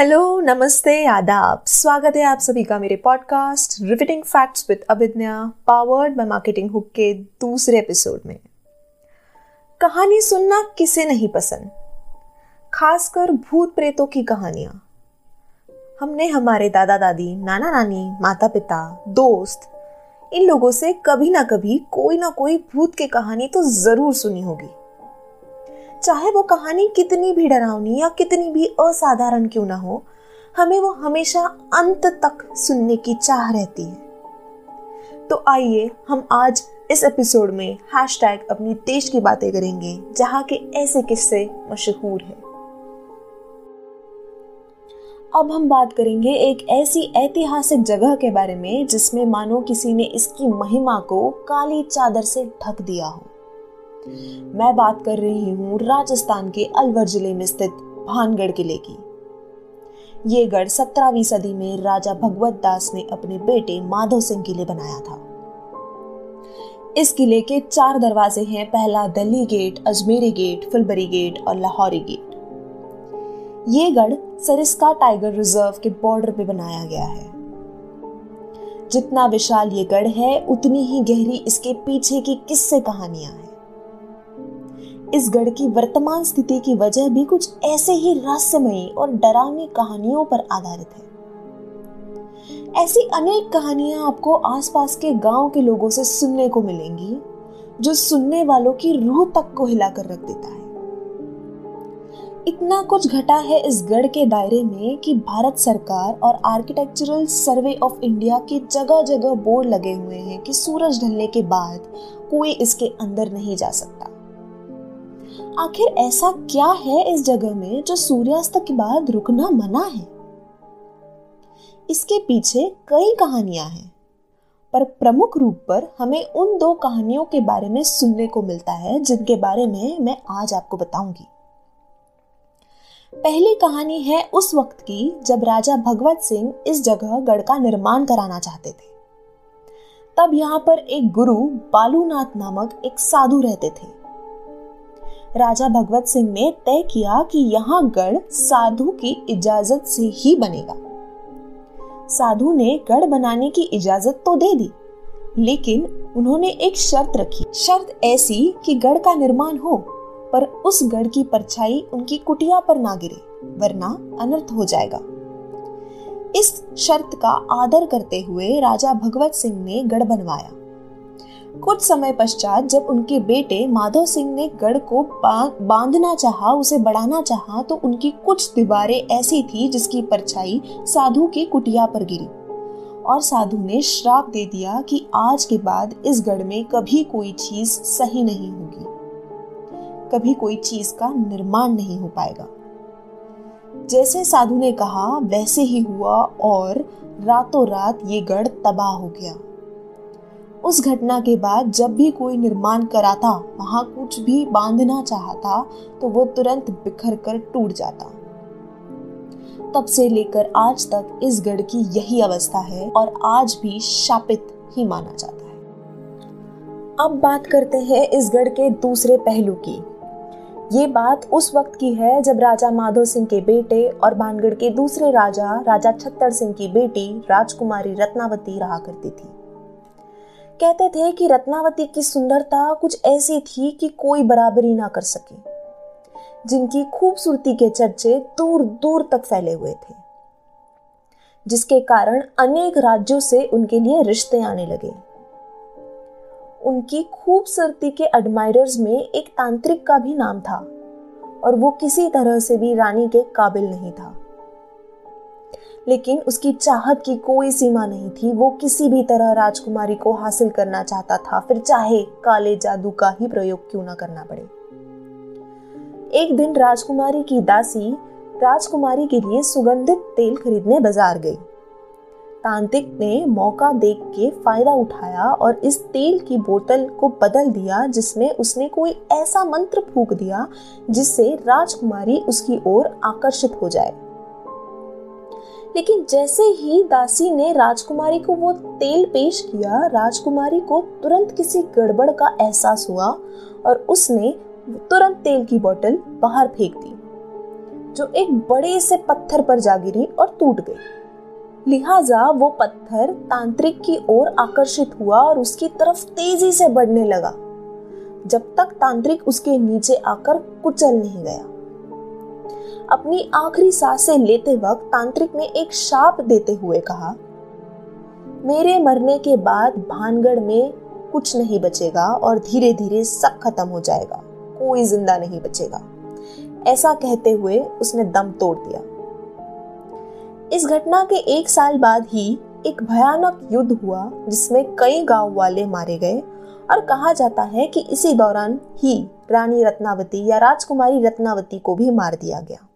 Hello नमस्ते, आदाब। स्वागत है आप सभी का मेरे podcast riveting facts with Abhigya powered by marketing hook के दूसरे एपिसोड में। कहानी सुनना किसे नहीं पसंद? खासकर भूत प्रेतों की कहानियाँ। हमने हमारे दादा दादी, नाना नानी माता पिता दोस्त, इन लोगों से कभी ना कभी कोई ना कोई भूत की कहानी तो ज़रूर सुनी होगी। चाहे वो कहानी कितनी भी डरावनी या कितनी भी असाधारण क्यों ना हो, हमें वो हमेशा अंत तक सुनने की चाह रहती है। तो आइए हम आज इस एपिसोड में हैशटैग अपनी देश की बातें करेंगे, जहाँ के ऐसे किस्से मशहूर हैं। अब हम बात करेंगे एक ऐसी ऐतिहासिक जगह के बारे में, जिसमें मानो किसी ने इसकी महिमा को काली चादर से ढक दिया हो। मैं बात कर रही हूँ राजस्थान के अलवर ज़िले में स्थित भानगढ़ किले की। ये गढ़ सत्रहवीं सदी में राजा भगवत दास ने अपने बेटे माधव सिंह के लिए बनाया था। इस किले के चार दरवाजे हैं, पहला Delhi gate, Ajmeri gate, Phulbari gate और लाहौरी गेट। ये गढ़ सरिस्का टाइगर रिज़र्व के बॉर्डर पे बनाया गया है। जितना विशाल ये गढ़ है, उतनी ही गहरी इसके पीछे की किस्से कहानियाँ हैं। इस गढ़ की वर्तमान स्थिति की वजह भी कुछ ऐसे ही रहस्यमयी और डरावनी कहानियों पर आधारित है। ऐसी अनेक कहानियाँ आपको आसपास के गाँव के लोगों से सुनने को मिलेंगी, जो सुनने वालों की रूह तक को हिलाकर रख देता है। इतना कुछ घटा है इस गढ़ के दायरे में कि भारत सरकार और आर्किटेक्चरल सर्वे ऑफ़ इंडिया के जगह जगह बोर्ड लगे हुए हैं कि सूरज ढलने के बाद कोई इसके अंदर नहीं जा सकता। आखिर ऐसा क्या है इस जगह में जो सूर्यास्त के बाद रुकना मना है? इसके पीछे कई कहानियाँ हैं, पर प्रमुख रूप पर हमें उन दो कहानियों के बारे में सुनने को मिलता है जिनके बारे में मैं आज आपको बताऊँगी। पहली कहानी है उस वक्त की जब राजा भगवत सिंह इस जगह गढ़ का निर्माण कराना चाहते थे। तब यहाँ पर एक गुरु बालूनाथ नामक एक साधु रहते थे। राजा भगवत सिंह ने तय किया कि यहाँ गढ़ साधु की इजाज़त से ही बनेगा। साधु ने गढ़ बनाने की इजाज़त तो दे दी, लेकिन उन्होंने एक शर्त रखी। शर्त ऐसी कि गढ़ का निर्माण हो, पर उस गढ़ की परछाई उनकी कुटिया पर ना गिरे, वरना अनर्थ हो जाएगा। इस शर्त का आदर करते हुए राजा भगवत सिंह ने गढ़ बनवाया। कुछ समय पश्चात जब उनके बेटे माधव सिंह ने गढ़ को बांधना चाहा, उसे बढ़ाना चाहा तो उनकी कुछ दीवारें ऐसी थी जिसकी परछाई साधु की कुटिया पर गिरी। और साधु ने श्राप दे दिया कि आज के बाद इस गढ़ में कभी कोई चीज़ सही नहीं होगी। कभी कोई चीज़ का निर्माण नहीं हो पाएगा। जैसे साधु ने कहा, वैसे ही हुआ और रातों रात ये गढ़ तबाह हो गया। उस घटना के बाद जब भी कोई निर्माण कराता, वहाँ कुछ भी बांधना चाहता तो वो तुरंत बिखर कर टूट जाता। तब से लेकर आज तक इस गढ़ की यही अवस्था है और आज भी शापित ही माना जाता है। अब बात करते हैं इस गढ़ के दूसरे पहलू की। ये बात उस वक्त की है जब राजा माधव सिंह के बेटे और बानगढ़ के दूसरे राजा राजा छत्तर सिंह की बेटी, राजकुमारी रत्नावती रहा करती थी। कहते थे कि रत्नावती की सुंदरता कुछ ऐसी थी कि कोई बराबरी ना कर सके। जिनकी खूबसूरती के चर्चे दूर दूर तक फैले हुए थे। जिसके कारण अनेक राज्यों से उनके लिए रिश्ते आने लगे। उनकी खूबसूरती के एडमायरर्स में एक तांत्रिक का भी नाम था और वो किसी तरह से भी रानी के काबिल नहीं था। लेकिन उसकी चाहत की कोई सीमा नहीं थी। वो किसी भी तरह राजकुमारी को हासिल करना चाहता था। फिर चाहे काले जादू का ही प्रयोग क्यों ना करना पड़े। एक दिन राजकुमारी की दासी राजकुमारी के लिए सुगंधित तेल खरीदने बाज़ार गई। तांत्रिक ने मौका देख के फ़ायदा उठाया और इस तेल की बोतल को बदल दिया, जिसमें उसने कोई ऐसा मंत्र फूक दिया, जिससे राजकुमारी उसकी ओर आकर्षित हो जाए। लेकिन जैसे ही दासी ने राजकुमारी को वो तेल पेश किया, राजकुमारी को तुरंत किसी गड़बड़ का एहसास हुआ और उसने तुरंत तेल की बोतल बाहर फेंक दी, जो एक बड़े से पत्थर पर जा गिरी और टूट गई। लिहाजा वो पत्थर तांत्रिक की ओर आकर्षित हुआ और उसकी तरफ़ तेज़ी से बढ़ने लगा, जब तक तांत्रिक उसके नीचे आकर कुचल नहीं गया। अपनी आखिरी साँसें लेते वक्त तांत्रिक ने एक शाप देते हुए कहा, मेरे मरने के बाद भानगढ़ में कुछ नहीं बचेगा और धीरे धीरे सब खत्म हो जाएगा। कोई ज़िंदा नहीं बचेगा। ऐसा कहते हुए उसने दम तोड़ दिया। इस घटना के एक साल बाद ही एक भयानक युद्ध हुआ, जिसमें कई गाँव वाले मारे गए और कहा जाता है कि इसी दौरान ही रानी रत्नावती या राजकुमारी रत्नावती को भी मार दिया गया।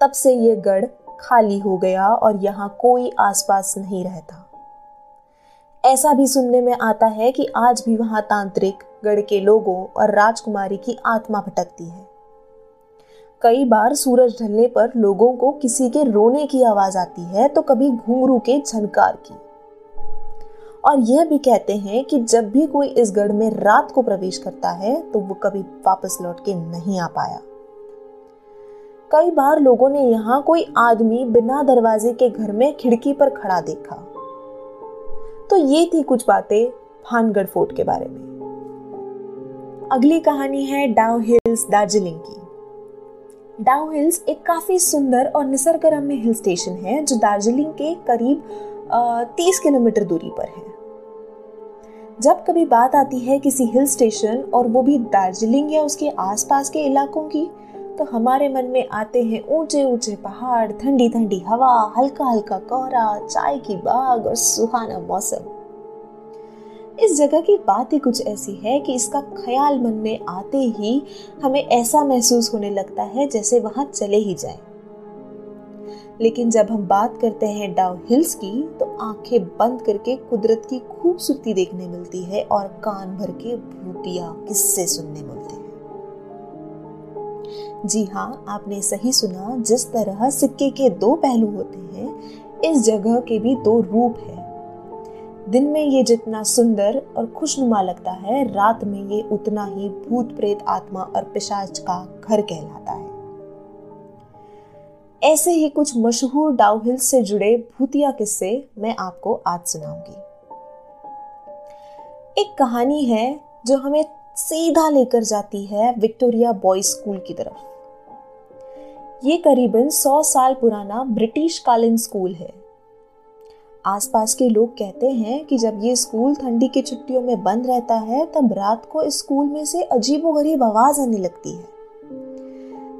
तब से ये गढ़ खाली हो गया और यहाँ कोई आसपास नहीं रहता। ऐसा भी सुनने में आता है कि आज भी वहाँ तांत्रिक गढ़ के लोगों और राजकुमारी की आत्मा भटकती है। कई बार सूरज ढलने पर लोगों को किसी के रोने की आवाज़ आती है तो कभी घुंघरू के झनकार की। और यह भी कहते हैं कि जब भी कोई इस गढ़ में रात को प्रवेश करता है तो वो कभी वापस लौट के नहीं आ पाया। कई बार लोगों ने यहाँ कोई आदमी बिना दरवाजे के घर में खिड़की पर खड़ा देखा। तो ये थी कुछ बातें भानगढ़ फोर्ट के बारे में। अगली कहानी है डाउ हिल्स दार्जिलिंग की। डाउ हिल्स एक काफ़ी सुंदर और निसर्गरम्य हिल स्टेशन है, जो दार्जिलिंग के करीब तीस किलोमीटर दूरी पर है। जब कभी बात आती है किसी हिल स्टेशन और वो भी दार्जिलिंग या उसके आसपास के इलाकों की तो हमारे मन में आते हैं ऊँचे ऊँचे पहाड़, ठंडी ठंडी हवा, हल्का हल्का कोहरा, चाय की बाग और सुहाना मौसम इस जगह की बात ही कुछ ऐसी है कि इसका ख्याल मन में आते ही हमें ऐसा महसूस होने लगता है जैसे वहाँ चले ही जाएँ। लेकिन जब हम बात करते हैं डाउ हिल्स की तो आँखें बंद करके कुदरत की खूबसूरती देखने मिलती है और कान भर के भूतिया किस्से सुनने मिलते हैं जी हाँ आपने सही सुना, जिस तरह सिक्के के दो पहलू होते हैं, इस जगह के भी दो रूप है। दिन में ये जितना सुंदर और खुशनुमा लगता है, रात में ये उतना ही भूत प्रेत आत्मा और पिशाच का घर कहलाता है। ऐसे ही कुछ मशहूर डाउहिल से जुड़े भूतिया किस्से मैं आपको आज सुनाऊँगी। एक कहानी है जो हमें सीधा लेकर जाती है विक्टोरिया बॉयज़ स्कूल की तरफ़। ये करीबन 100 साल पुराना ब्रिटिश कालीन स्कूल है। आसपास के लोग कहते हैं कि जब ये स्कूल ठंडी की छुट्टियों में बंद रहता है, तब रात को इस स्कूल में से अजीबोगरीब आवाज़ आने लगती है।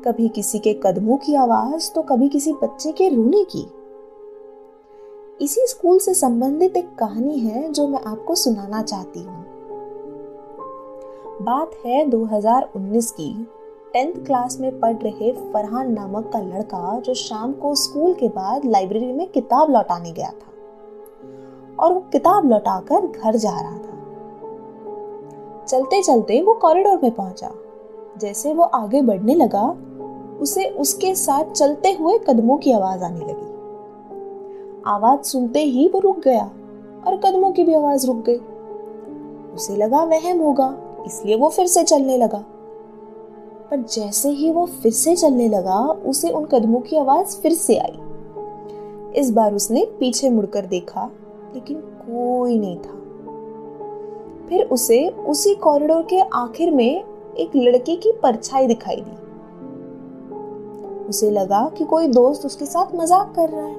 कभी किसी के कदमों की आवाज़ तो कभी किसी बच्चे के रोने की। इसी स्कूल से संबंधित एक कहानी है जो मैं आपको सुनाना चाहती हूँ। बात है 2019 की। टेंथ क्लास में पढ़ रहे फरहान नामक का लड़का जो शाम को स्कूल के बाद लाइब्रेरी में किताब लौटाने गया था और वो किताब लौटाकर घर जा रहा था। चलते चलते वो कॉरिडोर में पहुँचा। जैसे वो आगे बढ़ने लगा, उसे उसके साथ चलते हुए कदमों की आवाज़ आने लगी। आवाज़ सुनते ही वो रुक गया और कदमों की भी आवाज़ रुक गई। उसे लगा वहम होगा इसलिए वो फिर से चलने लगा। पर जैसे ही वो फिर से चलने लगा, उसे उन कदमों की आवाज़ फिर से आई। इस बार उसने पीछे मुड़कर देखा, लेकिन कोई नहीं था। फिर उसे उसी कॉरिडोर के आखिर में एक लड़के की परछाई दिखाई दी। उसे लगा कि कोई दोस्त उसके साथ मज़ाक कर रहा है।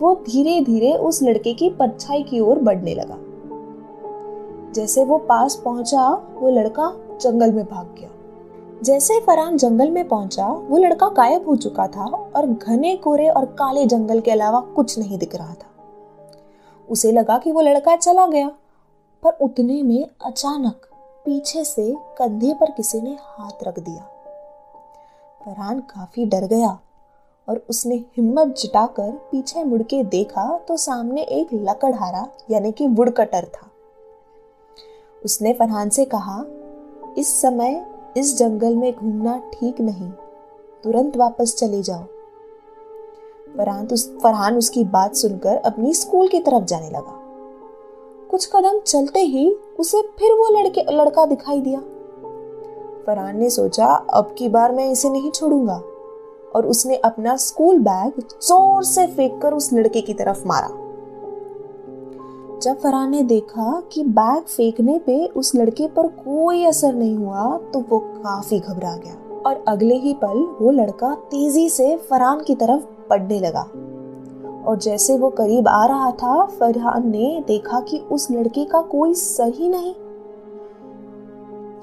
वो धीरे धीरे उस लड़के की परछाई की ओर बढ़ने लगा। जैसे वो पास पहुँचा, वो लड़का जंगल में भाग गया। जैसे फरहान जंगल में पहुँचा, वो लड़का गायब हो चुका था और घने कोरे और काले जंगल के अलावा कुछ नहीं दिख रहा था। उसे लगा कि वो लड़का चला गया, पर उतने में अचानक पीछे से कंधे पर किसी ने हाथ रख दिया। फरहान काफ़ी डर गया और उसने हिम्मत जुटाकर पीछे मुड़ के देखा तो सामने एक लकड़हारा, यानी कि वुडकटर था। उसने फरहान से कहा, इस समय इस जंगल में घूमना ठीक नहीं, तुरंत वापस चले जाओ। फरहान उस, फरहान उसकी बात सुनकर अपनी स्कूल की तरफ़ जाने लगा। कुछ कदम चलते ही उसे फिर वो लड़के, लड़का दिखाई दिया। फरहान ने सोचा, अब की बार मैं इसे नहीं छोड़ूँगा। और उसने अपना स्कूल बैग ज़ोर से फेंक कर उस लड़के की तरफ़ मारा। जब फरहान ने देखा कि बैग फेंकने पे उस लड़के पर कोई असर नहीं हुआ तो वो काफ़ी घबरा गया। और अगले ही पल वो लड़का तेज़ी से फरहान की तरफ़ पड़ने लगा। और जैसे वो करीब आ रहा था, फरहान ने देखा कि उस लड़के का कोई सर ही नहीं।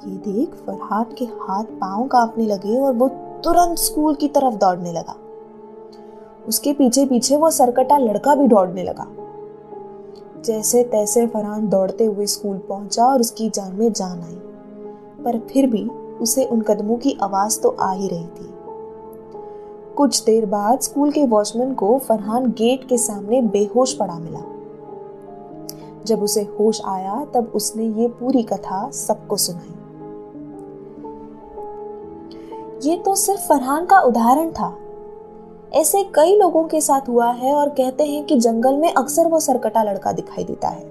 ये देख फरहान के हाथ पाँव कांपने लगे और वो तुरंत स्कूल की तरफ़ दौड़ने लगा। उसके पीछे पीछे वो सरकटा लड़का भी दौड़ने लगा। जैसे तैसे फरहान दौड़ते हुए स्कूल पहुँचा और उसकी जान में जान आई। पर फिर भी उसे उन कदमों की आवाज़ तो आ ही रही थी। कुछ देर बाद स्कूल के वॉचमैन को फरहान गेट के सामने बेहोश पड़ा मिला। जब उसे होश आया, तब उसने ये पूरी कथा सबको सुनाई। ये तो सिर्फ़ फरहान का उदाहरण था। ऐसे कई लोगों के साथ हुआ है और कहते हैं कि जंगल में अक्सर वो सरकटा लड़का दिखाई देता है।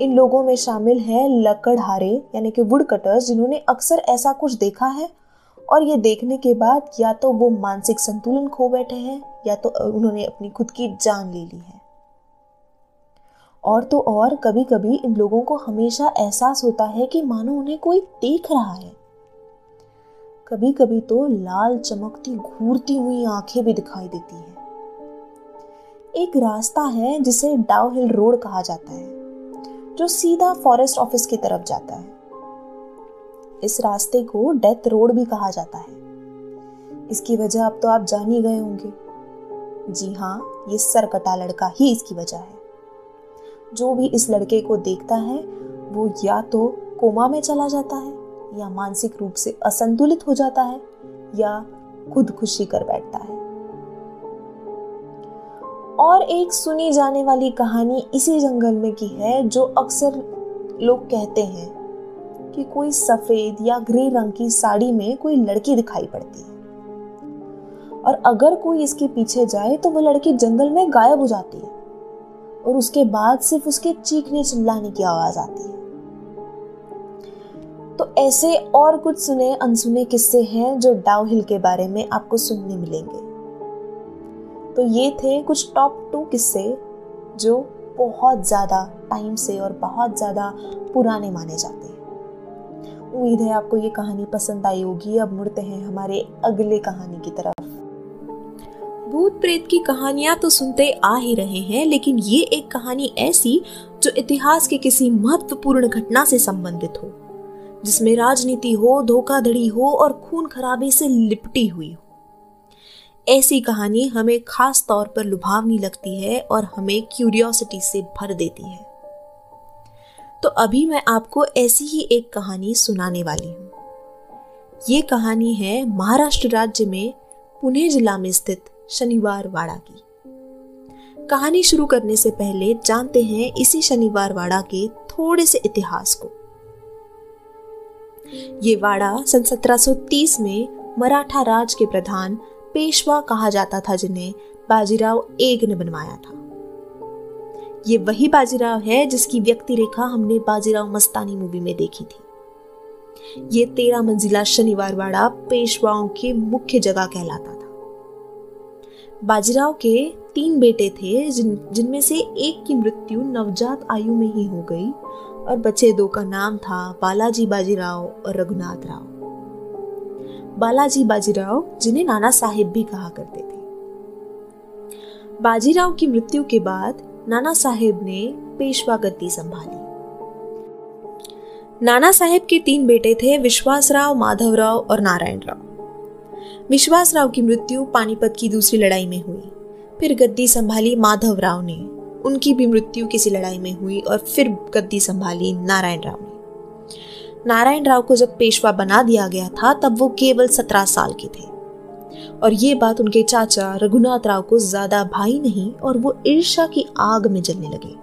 इन लोगों में शामिल है लकड़हारे, यानी कि वुड कटर्स जिन्होंने अक्सर ऐसा कुछ देखा है और ये देखने के बाद या तो वो मानसिक संतुलन खो बैठे हैं या तो उन्होंने अपनी खुद की जान ले ली है। और तो और कभी कभी इन लोगों को हमेशा एहसास होता है कि मानो उन्हें कोई देख रहा है। कभी कभी तो लाल चमकती, घूरती हुई आँखें भी दिखाई देती है। एक रास्ता है जिसे डाउ हिल रोड कहा जाता है, जो सीधा फॉरेस्ट ऑफ़िस की तरफ़ जाता है। इस रास्ते को डेथ रोड भी कहा जाता है। इसकी वजह अब तो आप जान ही गए होंगे। जी हाँ ये सरकटा लड़का ही इसकी वजह है। जो भी इस लड़के को देखता है, वो या तो कोमा में चला जाता है या मानसिक रूप से असंतुलित हो जाता है या खुदकुशी कर बैठता है। और एक सुनी जाने वाली कहानी इसी जंगल में की है, जो अक्सर लोग कहते हैं कि कोई सफ़ेद या ग्रे रंग की साड़ी में कोई लड़की दिखाई पड़ती है। और अगर कोई इसके पीछे जाए तो वो लड़की जंगल में गायब हो जाती है और उसके बाद सिर्फ़ उसके चीखने चिल्लाने की आवाज़ आती है। तो ऐसे और कुछ सुने, अनसुने किस्से हैं जो डाउ हिल के बारे में आपको सुनने मिलेंगे। तो ये थे कुछ टॉप टू किस्से जो बहुत ज़्यादा टाइम से और बहुत ज़्यादा पुराने माने जाते हैं। उम्मीद है आपको ये कहानी पसंद आई होगी। अब मुड़ते हैं हमारे अगले कहानी की तरफ़। भूत प्रेत की कहानियाँ तो सुनते आ ही रहे हैं, लेकिन ये एक कहानी ऐसी जो इतिहास के किसी महत्वपूर्ण घटना से संबंधित हो। जिसमें राजनीति हो, धोखाधड़ी हो और खून खराबे से लिपटी हुई हो। ऐसी कहानी हमें खास तौर पर लुभावनी लगती है और हमें क्यूरियोसिटी से भर देती है। तो अभी मैं आपको ऐसी ही एक कहानी सुनाने वाली हूँ। ये कहानी है महाराष्ट्र राज्य में पुणे जिला में स्थित शनिवार वाड़ा की। कहानी शुरू करने से पहले जानते हैं इसी शनिवार वाड़ा के थोड़े से इतिहास को। ये वाड़ा सन 1730 में मराठा राज के प्रधान पेशवा कहा जाता था, जिन्हें बाजीराव एक ने बनवाया था। ये वही बाजीराव है जिसकी व्यक्ति रेखा हमने बाजीराव मस्तानी मूवी में देखी थी। ये तेरह मंजिला शनिवार वाड़ा पेशवाओं के मुख्य जगह कहलाता था। बाजीराव के तीन बेटे थे, जिन, जिनमें से एक की मृत्यु नवजात आयु में ही हो गई और बच्चे दो का नाम था बालाजी बाजीराव और रघुनाथ राव। बालाजी बाजीराव, जिन्हें नाना साहिब भी कहा करते थे। बाजीराव की मृत्यु के बाद नाना साहेब ने पेशवा गद्दी संभाली। नाना साहेब के तीन बेटे थे विश्वास विश्वासराव, माधवराव और नारायण राव विश्वासराव की मृत्यु पानीपत की दूसरी लड़ाई में हुई। फिर गद्दी संभाली माधवराव ने। उनकी भी मृत्यु किसी लड़ाई में हुई और फिर गद्दी संभाली नारायण राव ने। नारायण राव को जब पेशवा बना दिया गया था, तब वो केवल सत्रह साल के थे। और ये बात उनके चाचा रघुनाथ राव को ज़्यादा भाई नहीं और वो ईर्षा की आग में जलने लगे।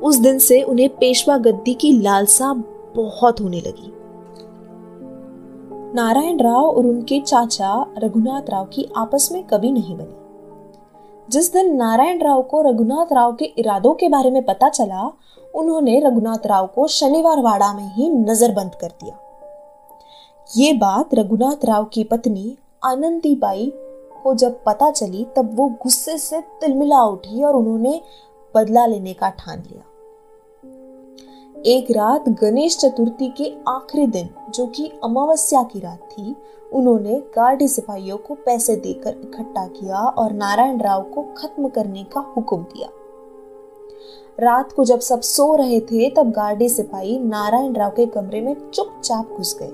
उस दिन से उन्हें पेशवा गद्दी की लालसा बहुत होने लगी। नारायण राव और उनके चाचा रघुनाथ राव की आपस में कभी नहीं बनी। जिस दिन नारायण राव को रघुनाथ राव के इरादों के बारे में पता चला, उन्होंने रघुनाथ राव को शनिवार वाड़ा में ही नजरबंद कर दिया। ये बात रघुनाथ राव की पत्नी आनंदीबाई को जब पता चली, तब वो गुस्से से तिलमिला उठी और उन्होंने बदला लेने का ठान लिया। एक रात गणेश चतुर्थी के आखिरी दिन, जो कि अमावस्या की रात थी उन्होंने गार्डी सिपाहियों को पैसे देकर इकट्ठा किया और नारायण राव को खत्म करने का हुक्म दिया। रात को जब सब सो रहे थे, तब गार्डी सिपाही नारायण राव के कमरे में चुपचाप घुस गए।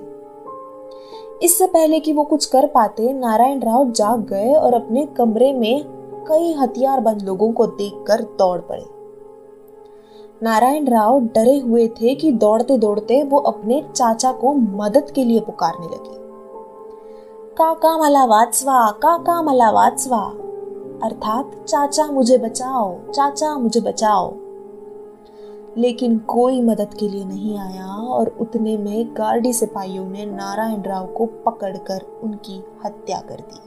इससे पहले कि वो कुछ कर पाते, नारायण राव जाग गए और अपने कमरे में कई हथियारबंद लोगों को देखकर दौड़ पड़े। नारायण राव डरे हुए थे कि दौड़ते दौड़ते वो अपने चाचा को मदद के लिए पुकारने लगे। काका मला वाचवा, काका मला वाचवा. अर्थात, चाचा मुझे बचाओ, चाचा मुझे बचाओ. लेकिन कोई मदद के लिए नहीं आया और उतने में गार्डी सिपाहियों ने नारायण राव को पकड़कर उनकी हत्या कर दी।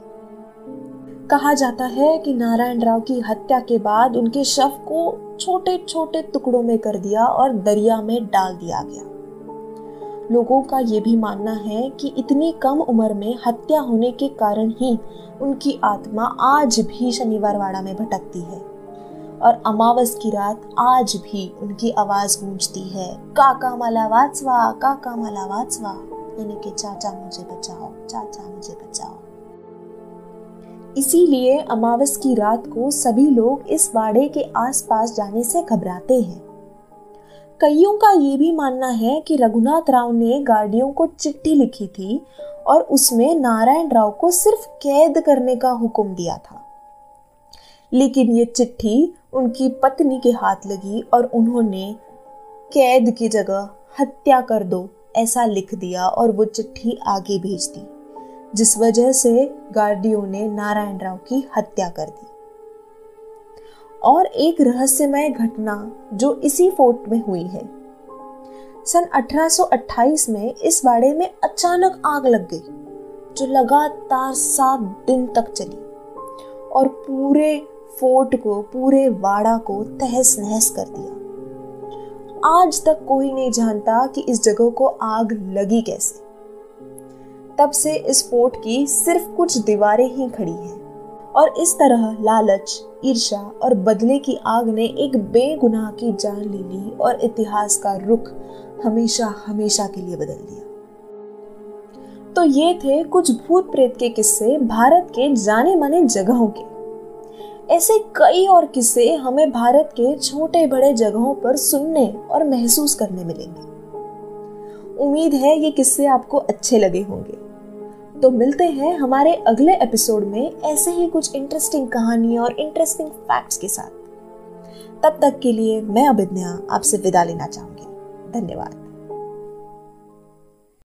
कहा जाता है कि नारायण राव की हत्या के बाद उनके शव को छोटे छोटे टुकड़ों में कर दिया और दरिया में डाल दिया गया। लोगों का ये भी मानना है कि इतनी कम उम्र में हत्या होने के कारण ही उनकी आत्मा आज भी शनिवार वाड़ा में भटकती है। और अमावस की रात आज भी उनकी आवाज़ गूंजती है। काका माला वाचवा काका माला वाचवा यानी कि चाचा मुझे बचाओ, चाचा मुझे बचाओ। इसीलिए अमावस की रात को सभी लोग इस वाड़े के आसपास जाने से घबराते हैं। कईयों का ये भी मानना है कि रघुनाथ राव ने गार्डियों को चिट्ठी लिखी थी और उसमें नारायण राव को सिर्फ़ कैद करने का हुक्म दिया था। लेकिन ये चिट्ठी उनकी पत्नी के हाथ लगी और उन्होंने कैद की जगह हत्या कर दो ऐसा लिख दिया और वो चिट्ठी आगे भेज दी, जिस वजह से गार्डियों ने नारायण राव की हत्या कर दी। और एक रहस्यमय घटना जो इसी फोर्ट में हुई है। सन 1828 में इस बाड़े में अचानक आग लग गई, जो लगातार सात दिन तक चली और पूरे फोर्ट को, पूरे वाड़ा को तहस नहस कर दिया। आज तक कोई नहीं जानता कि इस जगह को आग लगी कैसे। तब से इस फोर्ट की सिर्फ़ कुछ दीवारें ही खड़ी हैं। और इस तरह लालच ईर्षा और बदले की आग ने एक बेगुनाह की जान ले ली और इतिहास का रुख हमेशा हमेशा के लिए बदल दिया। तो ये थे कुछ भूत प्रेत के किस्से भारत के जाने माने जगहों के। ऐसे कई और किस्से हमें भारत के छोटे बड़े जगहों पर सुनने और महसूस करने मिलेंगे। उम्मीद है ये किस्से आपको अच्छे लगे होंगे। तो मिलते हैं हमारे अगले एपिसोड में ऐसे ही कुछ इंटरेस्टिंग कहानी और इंटरेस्टिंग फैक्ट्स के साथ। तब तक के लिए मैं अभिज्ञा आपसे विदा लेना चाहूँगी। धन्यवाद।